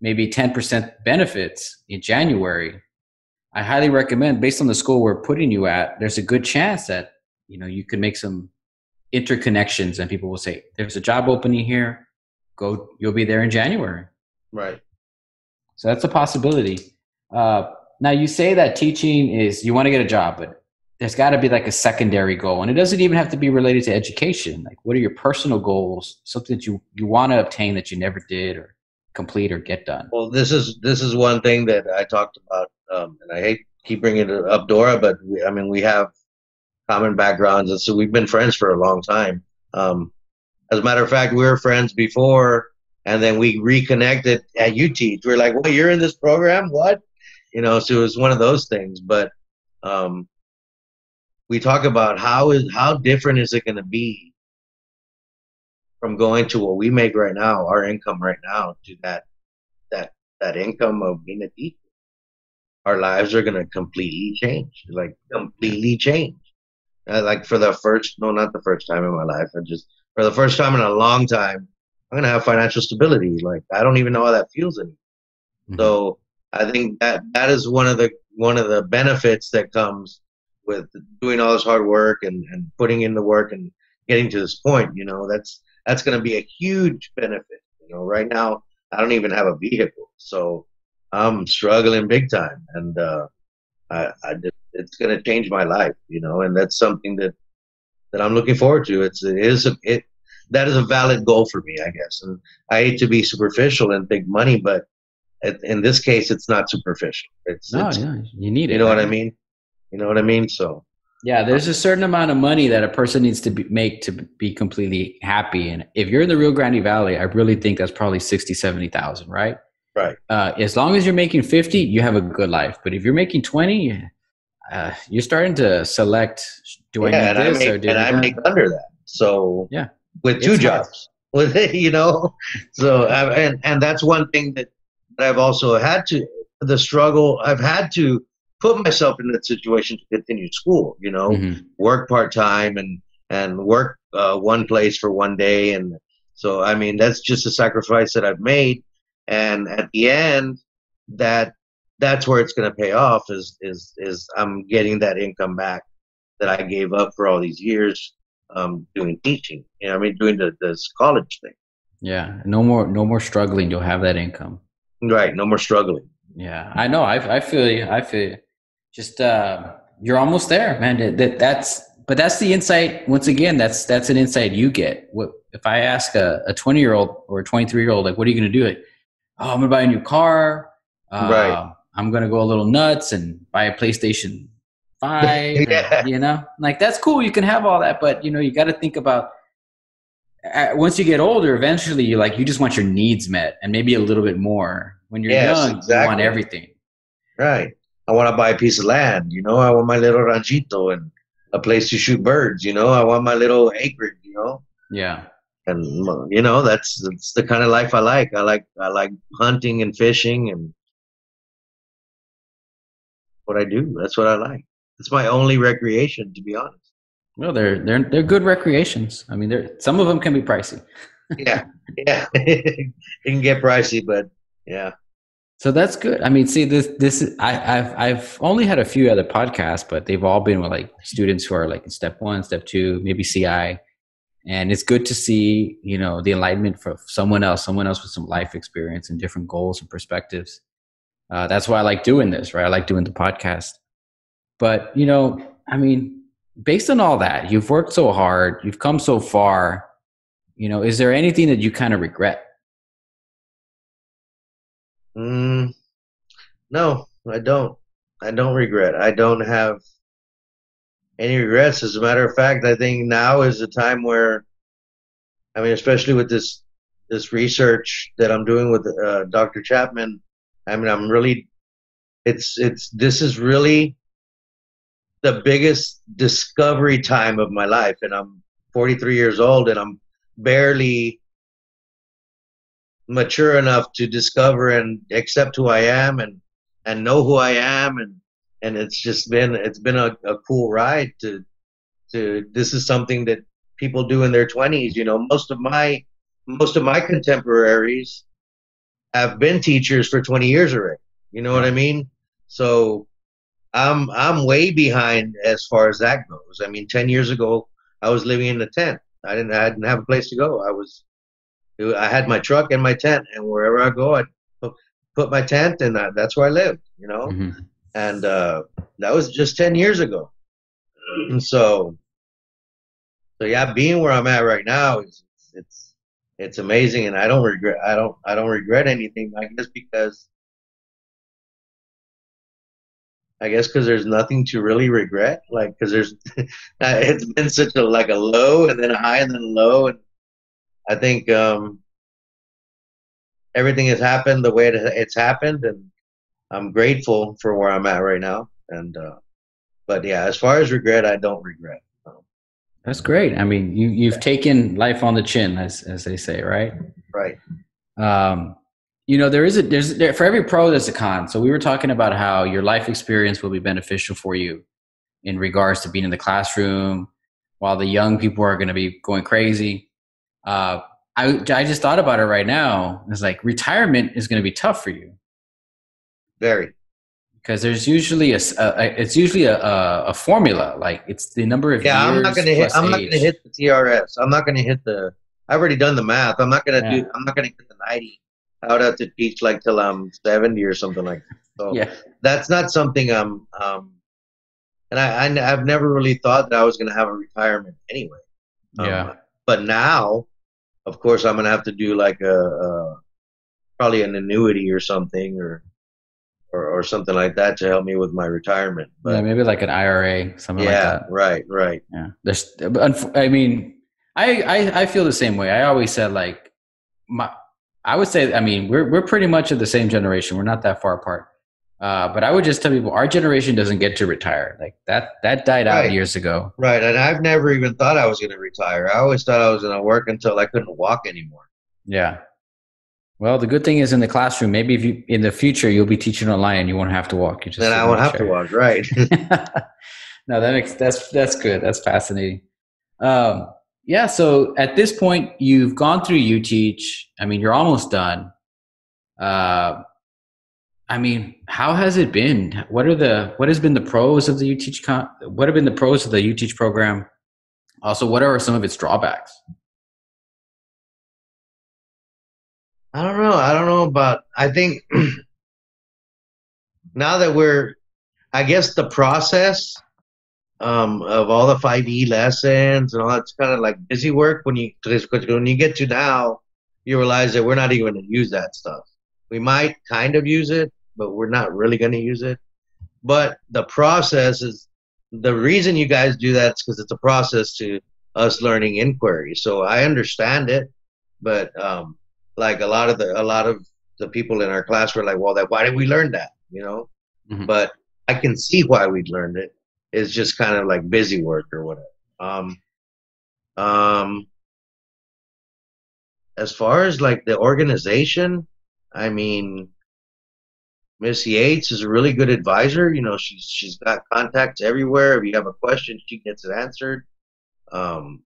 S2: maybe 10% benefits in january i highly recommend based on the school we're putting you at there's a good chance that you know you could make some interconnections and people will say there's a job opening here go you'll be there in january
S3: Right.
S2: so that's a possibility. Uh, now you say that teaching is you want to get a job, but there's got to be like a secondary goal, and it doesn't even have to be related to education. Like, what are your personal goals? Something that you you want to obtain that you never did or complete or get done.
S3: Well, this is this is one thing that I talked about, um, and I hate keep bringing it up Dora, but we, I mean we have common backgrounds, and so we've been friends for a long time. Um, as a matter of fact, we were friends before, and then we reconnected at UT. We are like, "Well, you're in this program? What?" You know, so it was one of those things. But um, we talk about how is how different is it going to be from going to what we make right now, our income right now, to that that that income of being a teacher. Our lives are going to completely change, like completely change. Uh, like for the first, no, not the first time in my life. I just for the first time in a long time, I'm going to have financial stability. Like I don't even know how that feels anymore. Mm-hmm. So I think that that is one of the one of the benefits that comes with doing all this hard work and, and putting in the work and getting to this point. You know, that's that's going to be a huge benefit. You know, right now I don't even have a vehicle, so I'm struggling big time, and uh, I, I just, it's going to change my life. You know, and that's something that that I'm looking forward to. It's it is a, it that is a valid goal for me, I guess. And I hate to be superficial and think money, but in this case, it's not superficial. It's,
S2: no,
S3: it's,
S2: yeah, you need
S3: it. You know what I mean? You know what I mean? So
S2: yeah, there's a certain amount of money that a person needs to be, make to be completely happy. And if you're in the Rio Grande Valley, I really think that's probably 60, 70,000, right?
S3: Right.
S2: Uh, as long as you're making 50, you have a good life. But if you're making 20, uh, you're starting to select, do I
S3: yeah,
S2: need this
S3: I make,
S2: or do
S3: and I make under that. So
S2: yeah,
S3: with two jobs, with you know, so and and that's one thing that I've also had to the struggle. I've had to put myself in that situation to continue school. You know, mm-hmm. work part time and and work uh, one place for one day, and so I mean that's just a sacrifice that I've made. And at the end, that that's where it's going to pay off. Is is is I'm getting that income back that I gave up for all these years um, doing teaching. You know, I mean, doing the this college thing.
S2: Yeah, no more no more struggling. You'll have that income.
S3: Right, no more struggling.
S2: Yeah, I know. I I feel you. I feel you just uh, you're almost there, man. That that's but that's the insight. Once again, that's that's an insight you get. What if I ask a, a 20 year old or a 23 year old, like, what are you going to do? It? Oh, I'm going to buy a new car. Uh, right. I'm going to go a little nuts and buy a PlayStation Five. yeah. you know, like that's cool. You can have all that, but you know, you got to think about. Uh, once you get older, eventually, you like you just want your needs met and maybe a little bit more. When you're yes, young, exactly. you want everything.
S3: Right. I want to buy a piece of land. You know, I want my little ranchito and a place to shoot birds. You know, I want my little acreage. You know.
S2: Yeah.
S3: And you know, that's that's the kind of life I like. I like I like hunting and fishing and what I do. That's what I like. It's my only recreation, to be honest.
S2: Well, they're they're they're good recreations. I mean, they're some of them can be pricey.
S3: yeah, yeah, it can get pricey, but yeah.
S2: So that's good. I mean, see this this I, have I've only had a few other podcasts, but they've all been with like students who are like in step one, step two, maybe CI, and it's good to see you know the enlightenment for someone else, someone else with some life experience and different goals and perspectives. Uh, that's why I like doing this, right? I like doing the podcast. But you know, I mean, based on all that, you've worked so hard, you've come so far. You know, is there anything that you kind of regret?
S3: Mm, no, I don't. I don't regret. I don't have any regrets. As a matter of fact, I think now is the time where, I mean, especially with this this research that I'm doing with uh, Dr. Chapman. I mean, I'm really, it's it's this is really the biggest discovery time of my life, and I'm 43 years old, and I'm barely mature enough to discover and accept who I am and and know who I am. And and it's just been it's been a, a cool ride to to this is something that people do in their 20s you know most of my most of my contemporaries have been teachers for 20 years already. You know what i mean? So i'm i'm way behind as far as that goes i mean 10 years ago i was living in a tent i didn't i didn't have a place to go i was I had my truck and my tent, and wherever I go, I put my tent, and that's where I lived. You know, mm-hmm. and uh, that was just ten years ago. And so, so yeah, being where I'm at right now is it's it's amazing, and I don't regret. I don't I don't regret anything. I guess because I guess because there's nothing to really regret. Like because there's it's been such a like a low and then a high and then a low, and I think um, everything has happened the way it, it's happened, and I'm grateful for where I'm at right now. And uh, but yeah, as far as regret, I don't regret.
S2: That's great. I mean, you you've taken life on the chin, as as they say, right?
S3: Right.
S2: Um, you know, there is a there's there, for every pro there's a con. So we were talking about how your life experience will be beneficial for you in regards to being in the classroom, while the young people are going to be going crazy. Uh, I I just thought about it right now. It's like retirement is going to be tough for you.
S3: Very
S2: because there's usually a, a, it's usually a, a, a, formula like it's the number of
S3: yeah i'm not gonna hit i'm age. not gonna hit the TRS i'm not gonna hit the i've already done the math i'm not gonna yeah. do i'm not gonna get the 90 i would have to teach like till i'm 70 or something like that so yeah that's not something i'm um and I, I have never really thought that i was gonna have a retirement anyway
S2: um, yeah
S3: but now of course i'm gonna have to do like a, a probably an annuity or something or or, or something like that to help me with my retirement.
S2: But, yeah, maybe like an IRA, something
S3: yeah,
S2: like that.
S3: right, right.
S2: Yeah, there's. I mean, I, I I feel the same way. I always said like my. I would say, I mean, we're we're pretty much of the same generation. We're not that far apart. Uh, but I would just tell people our generation doesn't get to retire. Like that that died right. out years ago.
S3: Right. And I've never even thought I was going to retire. I always thought I was going to work until I couldn't walk anymore.
S2: Yeah. Well, the good thing is in the classroom. Maybe if you in the future you'll be teaching online and you won't have to walk. You
S3: just then I won't have to walk. Right.
S2: no, that makes that's that's good. That's fascinating. Um, yeah. So at this point, you've gone through UTeach. I mean, you're almost done. Uh, I mean, how has it been? What are the what has been the pros of the UTeach? Con- what have been the pros of the UTeach program? Also, what are some of its drawbacks?
S3: I don't know. I don't know about. I think now that we're, I guess the process um, of all the 5e lessons and all that's kind of like busy work when you when you get to now, you realize that we're not even going to use that stuff. We might kind of use it, but we're not really going to use it. But the process is the reason you guys do that is because it's a process to us learning inquiry. So I understand it, but um, like a lot of the a lot of the people in our class were like, well, that why did we learn that? You know, mm-hmm. but I can see why we learned it. It's just kind of like busy work or whatever. Um, um, as far as like the organization, I mean, Miss Yates is a really good advisor. You know, she's she's got contacts everywhere. If you have a question, she gets it answered. Um,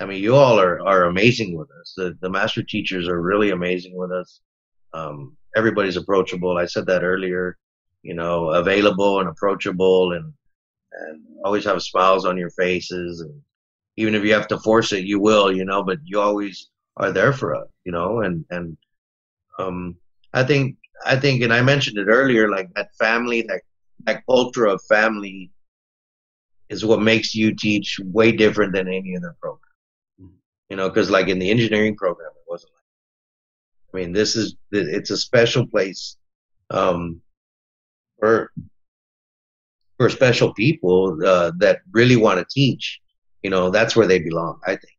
S3: I mean, you all are, are amazing with us. The, the master teachers are really amazing with us. Um, everybody's approachable. I said that earlier, you know, available and approachable and, and always have smiles on your faces. And even if you have to force it, you will, you know, but you always are there for us, you know, and, and, um, I think, I think, and I mentioned it earlier, like that family, that, that culture of family is what makes UTeach way different than any other program you know, because like in the engineering program, it wasn't like. I mean, this is it's a special place um, for for special people uh, that really want to teach. You know, that's where they belong. I think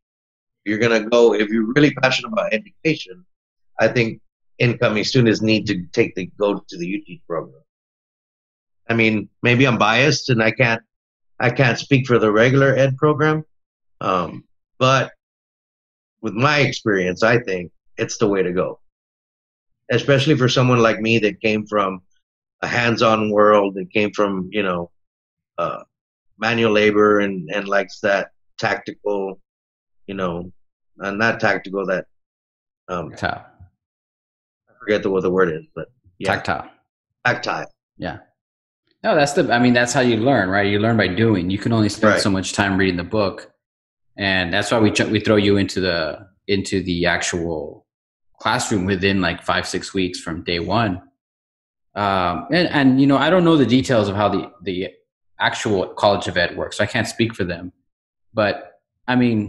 S3: you're gonna go if you're really passionate about education. I think incoming students need to take the go to the UTeach program. I mean, maybe I'm biased and I can't I can't speak for the regular ed program, um, but with my experience, I think it's the way to go. Especially for someone like me that came from a hands-on world, that came from you know uh, manual labor and and likes that tactical, you know, uh, not tactical that um,
S2: tactile.
S3: I forget the, what the word is, but
S2: yeah. tactile.
S3: Tactile.
S2: Yeah. No, that's the. I mean, that's how you learn, right? You learn by doing. You can only spend right. so much time reading the book and that's why we we throw you into the into the actual classroom within like five six weeks from day one um, and and you know i don't know the details of how the the actual college of ed works so i can't speak for them but i mean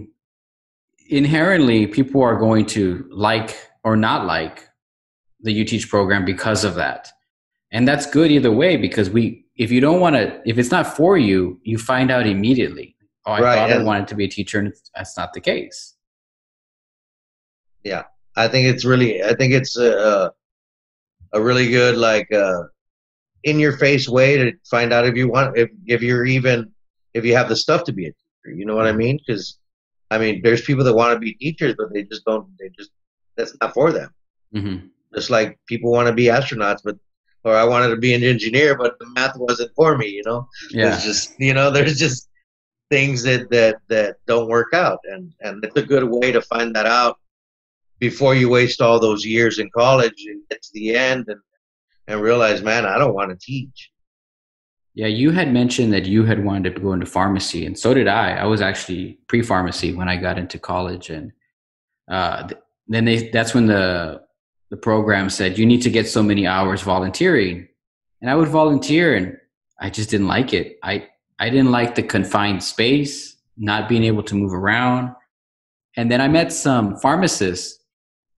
S2: inherently people are going to like or not like the UTeach program because of that and that's good either way because we if you don't want to, if it's not for you, you find out immediately. Oh, I
S3: Right,
S2: thought I wanted to be a teacher, and it's- that's not the case. Yeah.
S3: I think it's really, I think it's a, a really good, like, uh, in your face way to find out if you want, if, if you're even, if you have the stuff to be a teacher. You know what I mean? Because, I mean, there's people that want to be teachers, but they just don't, they just, that's not for them.
S2: hmm
S3: Just like people want to be astronauts, but, or I wanted to be an engineer, but the math wasn't for me, you know?
S2: Yeah.
S3: It's just, you know, there's just things that, that, that don't work out. And, and it's a good way to find that out before you waste all those years in college and get to the end and, and realize, man, I don't want to teach.
S2: Yeah, you had mentioned that you had wanted to go into pharmacy, and so did I. I was actually pre-pharmacy when I got into college, and uh, th- then they that's when the the program said you need to get so many hours volunteering, and I would volunteer, and I just didn't like it. I I didn't like the confined space, not being able to move around, and then I met some pharmacists,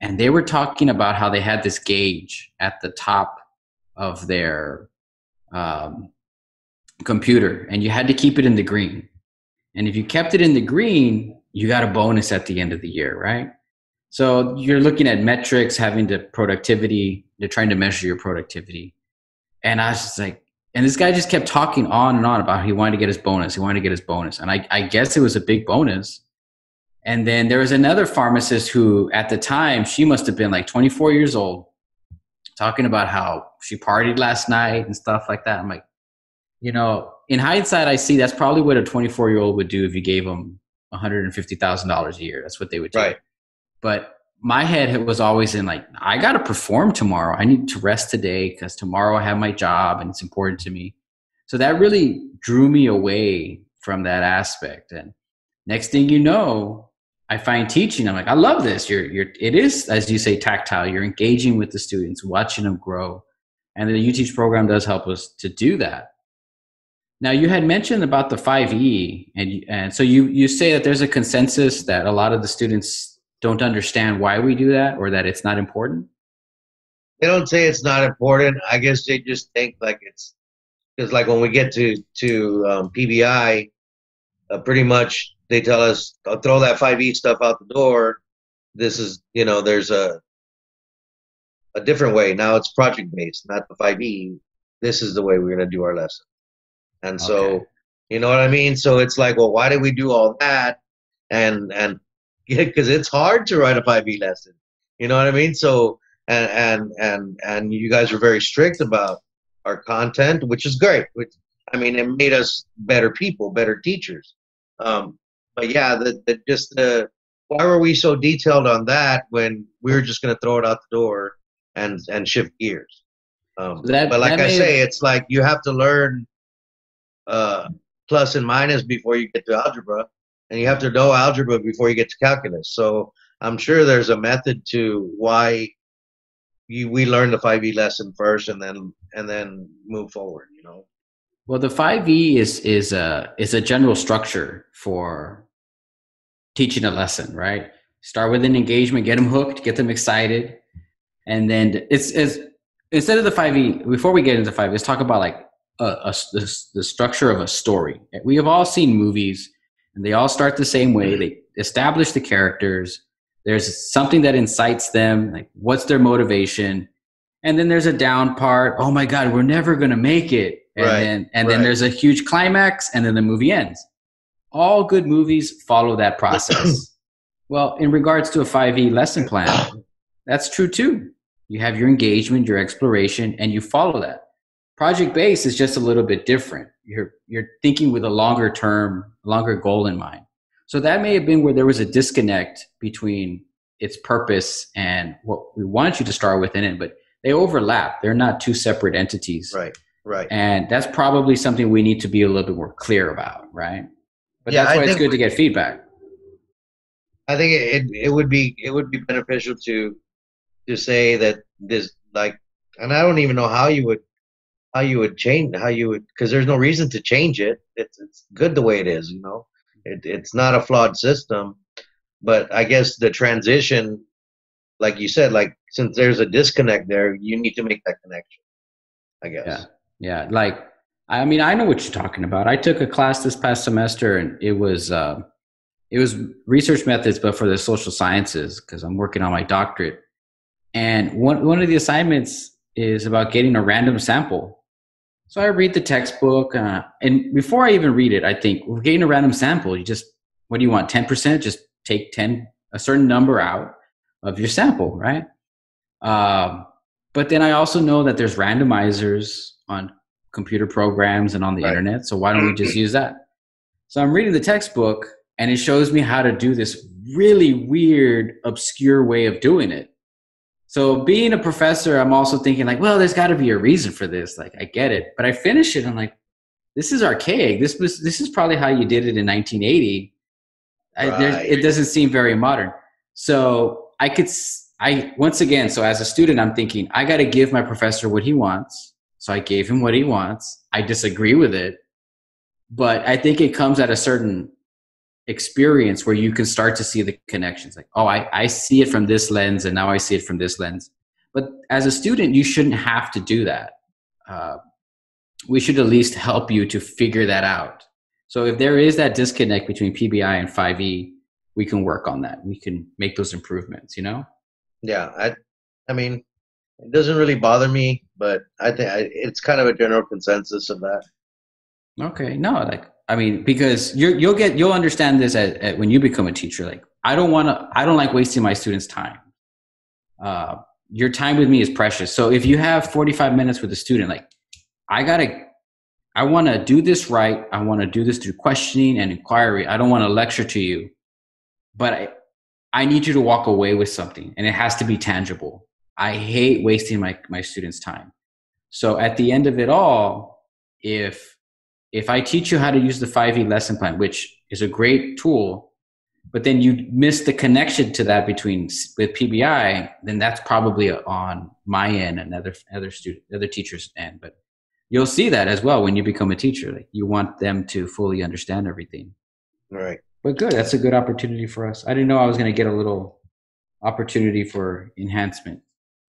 S2: and they were talking about how they had this gauge at the top of their um, computer and you had to keep it in the green. And if you kept it in the green, you got a bonus at the end of the year, right? So you're looking at metrics, having the productivity, you're trying to measure your productivity. And I was just like, and this guy just kept talking on and on about he wanted to get his bonus. He wanted to get his bonus. And I, I guess it was a big bonus. And then there was another pharmacist who, at the time, she must have been like 24 years old, talking about how she partied last night and stuff like that. I'm like, you know, in hindsight, I see that's probably what a 24 year old would do if you gave them $150,000 a year. That's what they would do.
S3: Right.
S2: But my head was always in like, I got to perform tomorrow. I need to rest today because tomorrow I have my job and it's important to me. So that really drew me away from that aspect. And next thing you know, I find teaching. I'm like, I love this. You're, you're, it is, as you say, tactile. You're engaging with the students, watching them grow. And the UTeach program does help us to do that. Now, you had mentioned about the 5E, and, and so you, you say that there's a consensus that a lot of the students don't understand why we do that or that it's not important.
S3: They don't say it's not important. I guess they just think like it's because like when we get to to um, PBI, uh, pretty much they tell us "Oh, throw that 5e stuff out the door. This is you know there's a a different way now. It's project based, not the 5e. This is the way we're gonna do our lesson. And so
S2: Okay.
S3: you know what I mean. So it's like, well, why did we do all that? And and because it's hard to write a 5e lesson. You know what I mean? So and and and and you guys were very strict about our content, which is great. Which I mean, it made us better people, better teachers. Um, but yeah, the, the just the why were we so detailed on that when we were just going to throw it out the door and and shift gears? Um,
S2: That-
S3: but like
S2: that
S3: I say, it's like you have to learn uh, plus and minus before you get to algebra, and you have to know algebra before you get to calculus. So I'm sure there's a method to why you, we learn the 5e lesson first and then and then move forward you know
S2: Well, the 5E is is a is a general structure for teaching a lesson, right? Start with an engagement, get them hooked, get them excited, and then it's it's instead of the 5E. Before we get into 5, let's talk about like a, a the, the structure of a story. We have all seen movies, and they all start the same way. They establish the characters. There's something that incites them, like what's their motivation, and then there's a down part. Oh my God, we're never gonna make it. And
S3: Right,
S2: then and then there's a huge climax, and then the movie ends. All good movies follow that process. well, in regards to a 5e lesson plan, that's true too. You have your engagement, your exploration, and you follow that. Project based is just a little bit different. You're you're thinking with a longer term, longer goal in mind. So that may have been where there was a disconnect between its purpose and what we want you to start within it, but they overlap. They're not two separate entities.
S3: right right
S2: And that's probably something we need to be a little bit more clear about, right? But
S3: Yeah,
S2: that's
S3: I
S2: why it's
S3: think
S2: good to get feedback.
S3: i think it, it would be it would be beneficial to to say that this like and i don't even know how you would how you would change how you would because there's no reason to change it it's it's good the way it is you know it, it's not a flawed system but i guess the transition like you said like since there's a disconnect there you need to make that connection i guess
S2: Yeah. Yeah. Like I mean, I know what you're talking about. I took a class this past semester, and it was uh, it was research methods, but for the social sciences because I'm working on my doctorate. And one one of the assignments is about getting a random sample. So I read the textbook, uh, and before I even read it, I think we're getting a random sample. You just what do you want? Ten percent? Just take ten a certain number out of your sample, right? Um, but then I also know that there's randomizers on computer programs and on the right. internet. So why don't we just use that? So I'm reading the textbook and it shows me how to do this really weird, obscure way of doing it. So being a professor, I'm also thinking like, well, there's got to be a reason for this. Like I get it, but I finish it. I'm like, this is archaic. This was this is probably how you did it in 1980. Right. I, it doesn't seem very modern. So I could I once again. So as a student, I'm thinking I got to give my professor what he wants so I gave him what he wants. I disagree with it, but I think it comes at a certain experience where you can start to see the connections. Like, oh, I, I see it from this lens and now I see it from this lens. But as a student, you shouldn't have to do that. Uh, we should at least help you to figure that out. So if there is that disconnect between PBI and 5e, we can work on that. We can make those improvements, you know?
S3: Yeah. I, I mean, it doesn't really bother me, but I think it's kind of a general consensus of that.
S2: Okay, no, like I mean, because you you'll get you'll understand this at, at, when you become a teacher. Like I don't want to, I don't like wasting my students' time. Uh, your time with me is precious. So if you have 45 minutes with a student, like I gotta, I want to do this right. I want to do this through questioning and inquiry. I don't want to lecture to you, but I, I need you to walk away with something, and it has to be tangible. I hate wasting my, my students' time. So at the end of it all, if if I teach you how to use the 5e lesson plan, which is a great tool, but then you miss the connection to that between with PBI, then that's probably on my end and other other student other teachers' end. But you'll see that as well when you become a teacher. Like you want them to fully understand everything.
S3: Right.
S2: But good. That's a good opportunity for us. I didn't know I was going to get a little opportunity for enhancement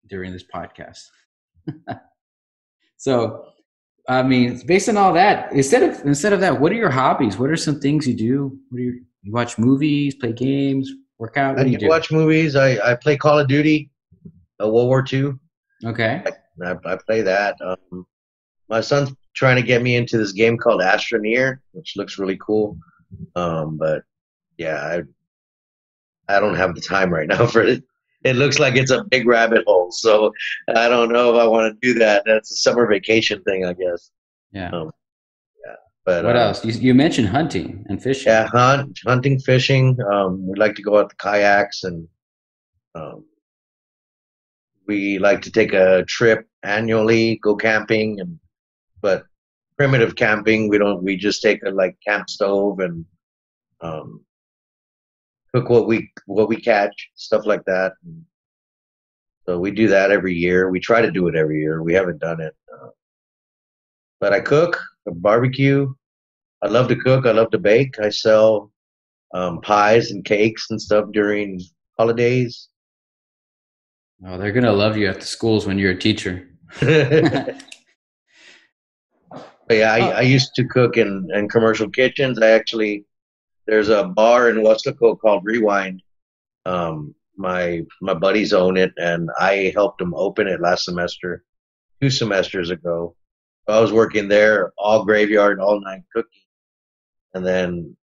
S2: during this podcast. so, I mean, based on all that, instead of instead of that, what are your hobbies? What are some things you do? What do you, you watch movies, play games, work out?
S3: I do, do watch movies. I, I play Call of Duty, uh, World War II.
S2: Okay.
S3: I, I play that. Um, my son's trying to get me into this game called Astroneer, which looks really cool. Um, but yeah, I I don't have the time right now for it it looks like it's a big rabbit hole. So I don't know if I want to do that. That's a summer vacation thing, I guess.
S2: Yeah. Um,
S3: yeah. But
S2: what uh, else? You, you, mentioned hunting and fishing.
S3: Yeah, hunt, hunting, fishing. Um, we like to go out the kayaks and um, we like to take a trip annually, go camping and but primitive camping we don't we just take a like camp stove and um, cook what we what we catch, stuff like that. So we do that every year. We try to do it every year. We haven't done it, uh, but I cook, I barbecue. I love to cook. I love to bake. I sell um, pies and cakes and stuff during holidays.
S2: Oh, they're gonna love you at the schools when you're a teacher. yeah,
S3: I, I used to cook in, in commercial kitchens. I actually there's a bar in Weslaco called Rewind. Um, my my buddies own it, and I helped them open it last semester, two semesters ago. I was working there all graveyard, all night cooking, and then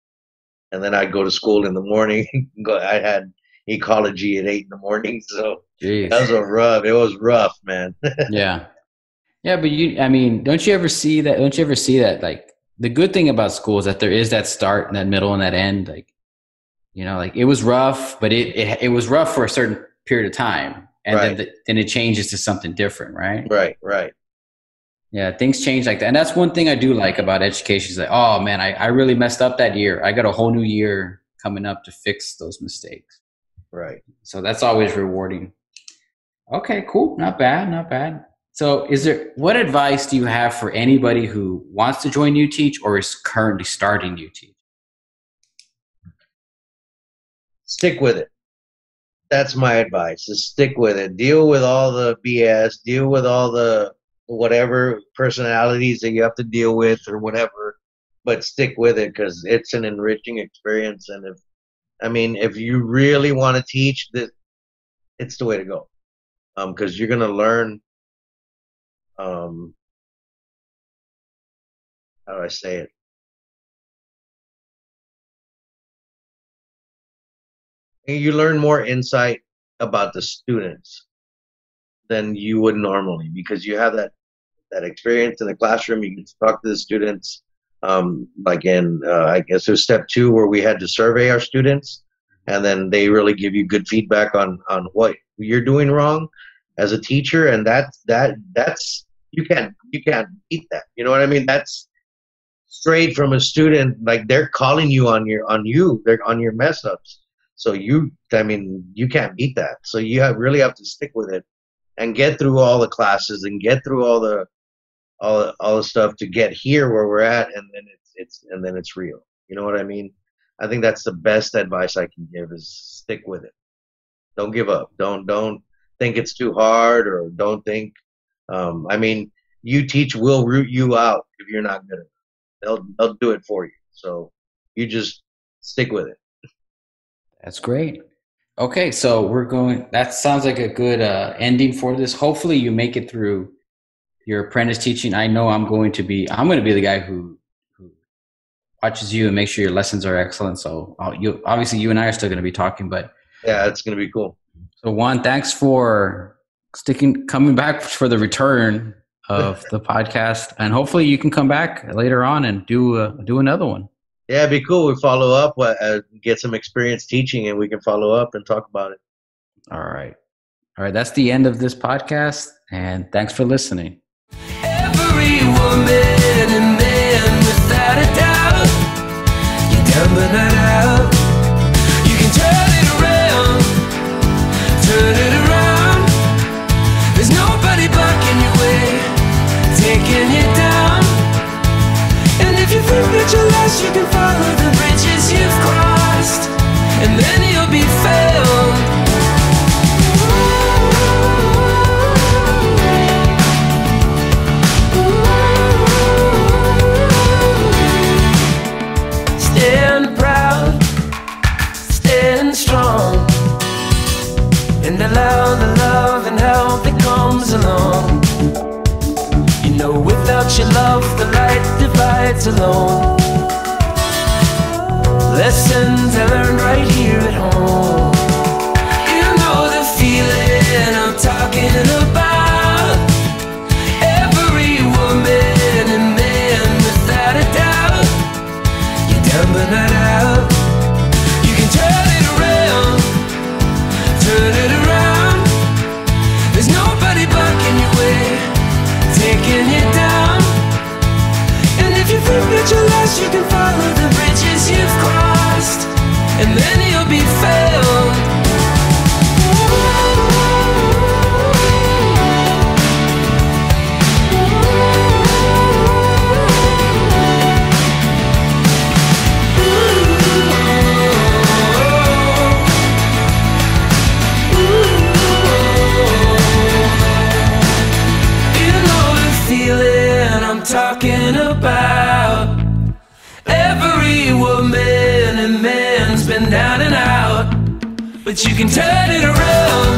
S3: and then I'd go to school in the morning. I had ecology at eight in the morning, so Jeez. that was a rough. It was rough, man.
S2: yeah, yeah, but you, I mean, don't you ever see that? Don't you ever see that like the good thing about school is that there is that start and that middle and that end. Like, you know, like it was rough, but it it, it was rough for a certain period of time, and right. then the, then it changes to something different, right?
S3: Right, right.
S2: Yeah, things change like that, and that's one thing I do like about education. Is like, oh man, I, I really messed up that year. I got a whole new year coming up to fix those mistakes.
S3: Right.
S2: So that's always rewarding. Okay, cool. Not bad. Not bad. So, is there what advice do you have for anybody who wants to join UTeach or is currently starting UTeach?
S3: Stick with it. That's my advice. Is stick with it. Deal with all the BS. Deal with all the whatever personalities that you have to deal with or whatever, but stick with it because it's an enriching experience. And if, I mean, if you really want to teach, this, it's the way to go. Um, because you're gonna learn. Um, how do I say it? you learn more insight about the students than you would normally because you have that that experience in the classroom. You can talk to the students. Um, like in, uh, I guess there's step two where we had to survey our students, and then they really give you good feedback on on what you're doing wrong as a teacher, and that that that's you can't you can't beat that. You know what I mean? That's straight from a student. Like they're calling you on your on you. They're on your mess ups. So you, I mean, you can't beat that. So you have, really have to stick with it and get through all the classes and get through all the all all the stuff to get here where we're at, and then it's it's and then it's real. You know what I mean? I think that's the best advice I can give is stick with it. Don't give up. Don't don't think it's too hard or don't think. Um, I mean, UTeach will root you out if you're not good it. They'll they'll do it for you. So you just stick with it.
S1: That's great. Okay, so we're going. That sounds like a good uh, ending for this. Hopefully, you make it through your apprentice teaching. I know I'm going to be. I'm going to be the guy who who watches you and make sure your lessons are excellent. So I'll, you obviously you and I are still going to be talking, but
S3: yeah, it's going to be cool.
S1: So Juan, thanks for sticking, coming back for the return of the podcast, and hopefully you can come back later on and do uh, do another one.
S3: Yeah, it'd be cool. We follow up, uh, get some experience teaching, and we can follow up and talk about it.
S1: All right. All right. That's the end of this podcast, and thanks for listening. Every woman and man, without a doubt, you down but not out. You can turn it around, turn it think that you're lost, you can follow the bridges you've crossed, and then you'll be found. Stand proud, stand strong, and allow the love and help that comes along. You know, without your love, the light divides alone. Lessons I learned right here at home. You know the feeling I'm talking about. Every woman and man, without a doubt. You're down but not out. You can turn it around, turn it around. There's nobody blocking your way, taking you down. And if you lost, you can follow the bridges you've crossed, and then you'll be found. But you can turn it around.